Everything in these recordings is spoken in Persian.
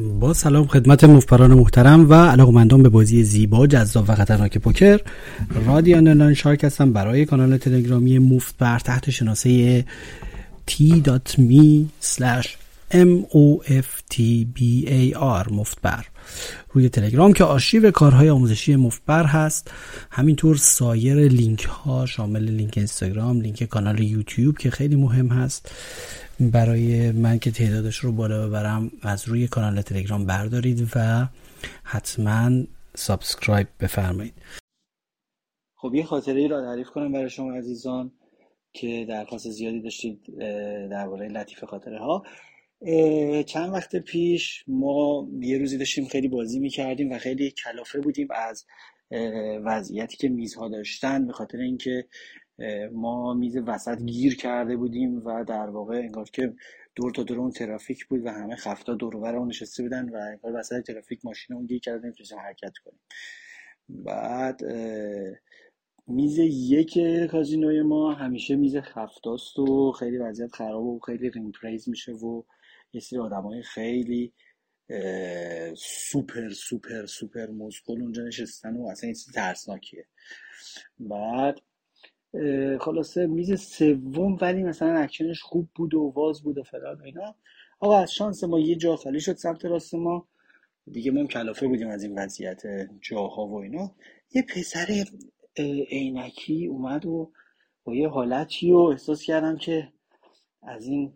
با سلام خدمت مفت‌بران محترم و علاقمندان به بازی زیبا جذاب و خطرناک پوکر رادی underline shark هستم برای کانال تلگرامی مفت بر تحت شناسه t.me m-o-f-t-b-a-r مفتبر. روی تلگرام که آرشیو کارهای آموزشی مفتبر هست. همینطور سایر لینک ها شامل لینک اینستاگرام لینک کانال یوتیوب که خیلی مهم هست. برای من که تعدادش رو بالا ببرم از روی کانال تلگرام بردارید و حتما subscribe بفرمایید. خب یه خاطره ای را تعریف کنم برای شما عزیزان که درخواست زیادی داشتید درباره لطایف و خاطره ها چند وقت پیش ما یه روزی داشتیم خیلی بازی می‌کردیم و خیلی کلافه بودیم از وضعیتی که میزها داشتن به خاطر اینکه ما میز وسط گیر کرده بودیم و در واقع انگار که دور تا دور اون ترافیک بود و همه خفتا دورمون نشسته بودن و انگار وسط ترافیک ماشینمون گیر کرده نمی‌تونستیم حرکت کنیم. بعد میز یک کازینوی ما همیشه میز خفتاست و خیلی وضعیت خراب و خیلی limp raise میشه و یه سری آدم های خیلی super super super مسکل اونجا نشستن و اصلا چیز ترسناکیه. بعد خلاصه میز سوم ولی مثلا اکشنش خوب بود و واز بود و فلان و اینا. آقا از شانس ما یه جا خالی شد سمت راست ما. دیگه ما کلافه بودیم از این وضعیت جاها و اینا. یه پسر عینکی اومد و با یه حالتی و احساس کردم که از این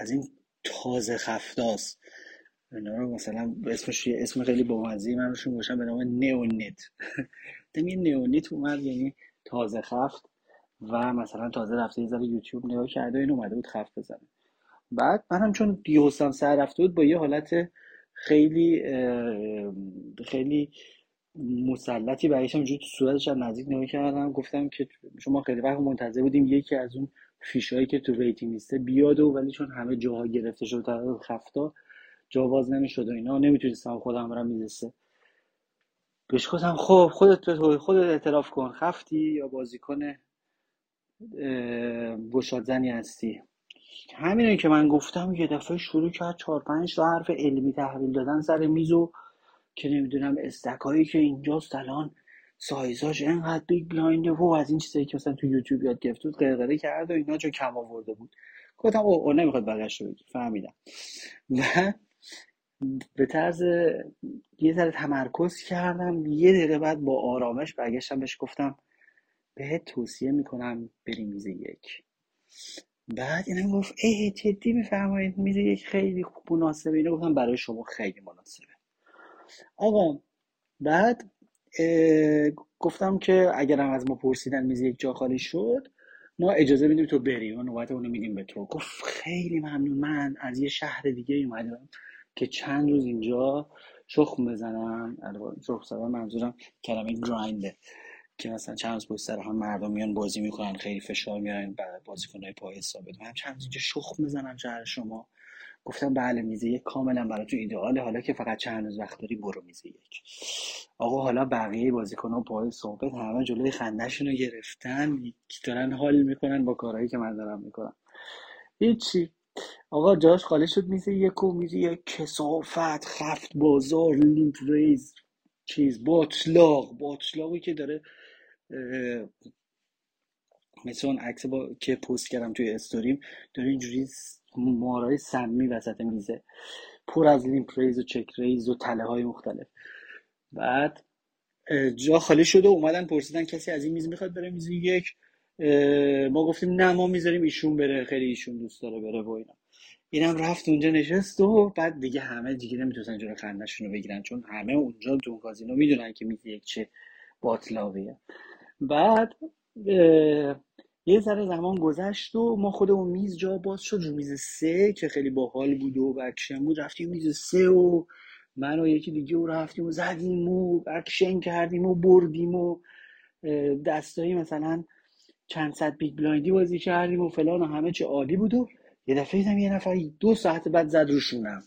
از این تازه خفتاست اینا رو مثلا اسمش یه اسم خیلی بامزه من روشون باشم به نام نیونیت دم یه نیونیت اومد یعنی تازه خفت و مثلا تازه رفته یه ذره یوتیوب نگاه کرده و این اومده بود خفت بزنه. بعد منم چون بیوسم سر رفته بود با یه حالت خیلی خیلی مسلطی برایشم وجود صورتش نزدیک نگاه کردم. گفتم که شما خیلی وقت منتظر بودیم یکی از اون فیشایی که تو ویتینگ لیسته بیاد و ولی چون همه جاها گرفته شد تا خفتا جا باز نمی‌شد و اینا. نمی‌تونستم خودم برم میز سه بهش گفتم خب خودت خودت اعتراف کن. خفتی یا بازیکن گشاد زنی هستی؟ همین که من گفتم یه دفعه شروع کرد چهار پنج تا حرف علمی تحویل دادن سر میزو که نمی‌دونم stack ایی که اینجاست الان. سایزاش انقدر big blind ه و از این چیزایی که مثلا تو یوتیوب یاد گرفته بود قرقره کرد و اینا جا کم آورده بود. گفتم او, نمی‌خواد بقیش رو بگی فهمیدم. و به طرز یه ذره تمرکز کردم. یه دقیقه بعد با آرامش برگشتم بهش گفتم بهت توصیه می‌کنم بری میز یک. بعد اینم گفت ای جدی میفرمایید میز یک خیلی مناسبه. اینو گفتم برای شما خیلی مناسبه. آقا بعد گفتم که اگرم از ما پرسیدن میز یک جا خالی شد ما اجازه میدیم تو بری و نوبت اونو میدیم به تو. گفت خیلی ممنون. من از یه شهر دیگه اومدم که چند روز اینجا شخم بزنم. شخم زدن منظورم کلمه گراینده که مثلا چند روز پشت هم مردم میان بازی می‌کنن خیلی فشار میارن بعد بازیکنهای پای ثابت من چند روز اینجا شخم بزنم شهر شما. گفتم بله میزه یک کاملا برای تو ایدئاله. حالا که فقط چند روز وقت داری برو میزه یک. آقا حالا بقیه بازیکن ها پای صحبت همه جلوی خندهشون رو گرفتن دارن حال می‌کنن با کارهایی که من دارم می‌کنم. هیچی. آقا جاش خالی شد. میزه یک و میزه یک. کثافت خفت بازار limp raise چیز باطلاق. باطلاقی که داره مثل اون عکس با... که پست کردم توی استوریم. داره اینجوری مارای سمی وسط میزه. پر از limp raise و check raise و تله های مختلف. بعد جا خالی شده و اومدن پرسیدن کسی از این میز می‌خواد بره میز یک. ما گفتیم نه ما می‌ذاریم ایشون بره خیلی ایشون دوست داره بره و اینا. اینم رفت اونجا نشست و بعد دیگه همه دیگه نمی‌تونن جلو خندهشون رو بگیرن چون همه اونجا تو کازینو می‌دونن که میز یک چه باطلاقیه. بعد یه ذره زمان گذشت و ما خودمون میز جا باز شد میز سه که خیلی باحال بود و اکشن بود. رفتیم میز سه و من و یکی دیگه و رفتیم و زدیم و اکشن کردیم و بردیم و دستایی مثلا چند صد big blind ی بازی کردیم و فلان و همه چه عالی بود و یه دفعه دیدم یه نفر دو ساعت بعد زد رو شونه‌م.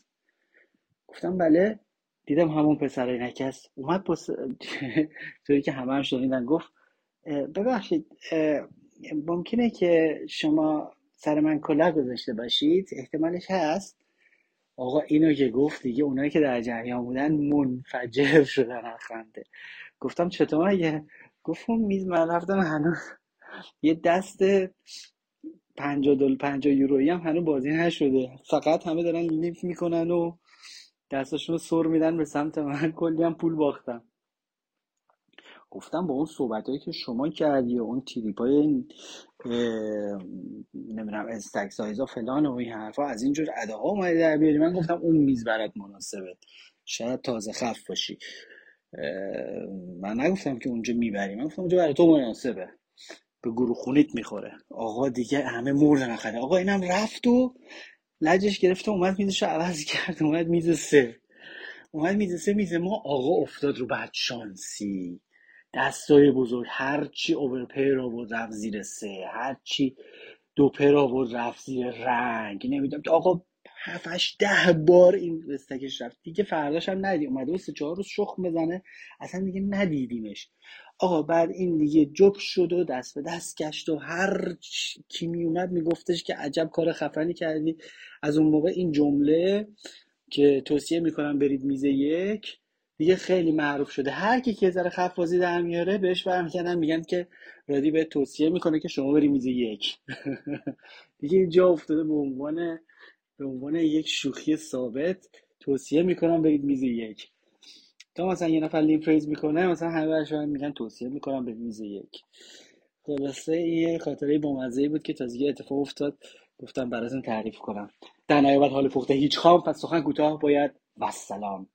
گفتم بله. دیدم همون پسر نکس اومد پس توی که همه هم شنیدن گفت ببخشید ممکنه که شما سر من کلاه گذاشته باشید احتمالش هست. آقا اینو که گفت دیگه اونایی که در جریان بودن منفجر شدن از خنده. گفتم چطور اگه گفتم میز من رفتم هنوز یه دست پنجاه دل پنجاه یورویی هم هنوز بازی نشده. فقط همه دارن لیف می‌کنن و دستشون رو سر میدن به سمت من. کلی هم پول باختم. گفتم با اون صحبت که شما کردی و اون تریپ های نمی‌دونم استک سایز ها فلان و این حرفا از اینجور اداها اومدی در بیاری. من گفتم اون میز برات مناسبه. شاید تازه خف باشی. من نگفتم که اونجا می‌بری. من گفتم اونجا برای تو مناسبه. به گروه خونیت می‌خوره. آقا دیگه همه مردن نخده آقا اینم رفت و لجش گرفته اومد میزش عوض کرد. اومد میز سه. اومد میز سه. میز ما آقا افتاد رو بعد شانسی دستای بزرگ هرچی اوورپیر آورد رفت زیر سه هرچی دو پر آورد رفت زیر رنگ. نمی‌دونم. که آقا هفتش ده بار این استکش رفت. دیگه فرداش هم ندید اومده و سه چهار روز شخم بزنه. اصلا دیگه ندیدیمش. آقا بعد این دیگه جب شد و دست به دست گشت و هر کی می اومد میگفتش که عجب کار خفنی کردی. از اون موقع این جمله که توصیه می‌کنم برید میز یک دیگه خیلی معروف شده. هر کی که ذره خف بازی در میاره بهش برمیگردن میگن که رادی به توصیه می‌کنه که شما بری میز یک. دیگه اینجا افتاده به عنوان به عنوان یک شوخی ثابت. توصیه می‌کنم برید میز یک. تا مثلا یه نفر لیم فریز می‌کنه مثلا همه برشون میگن توصیه می‌کنم به میز یک. خلاصه این خاطره بامزه بود که تازگی اتفاق افتاد. گفتم براتون تعریف کنم. در نهایت حال پخته هیچ خام پس سخن کوتاه باید. و سلام.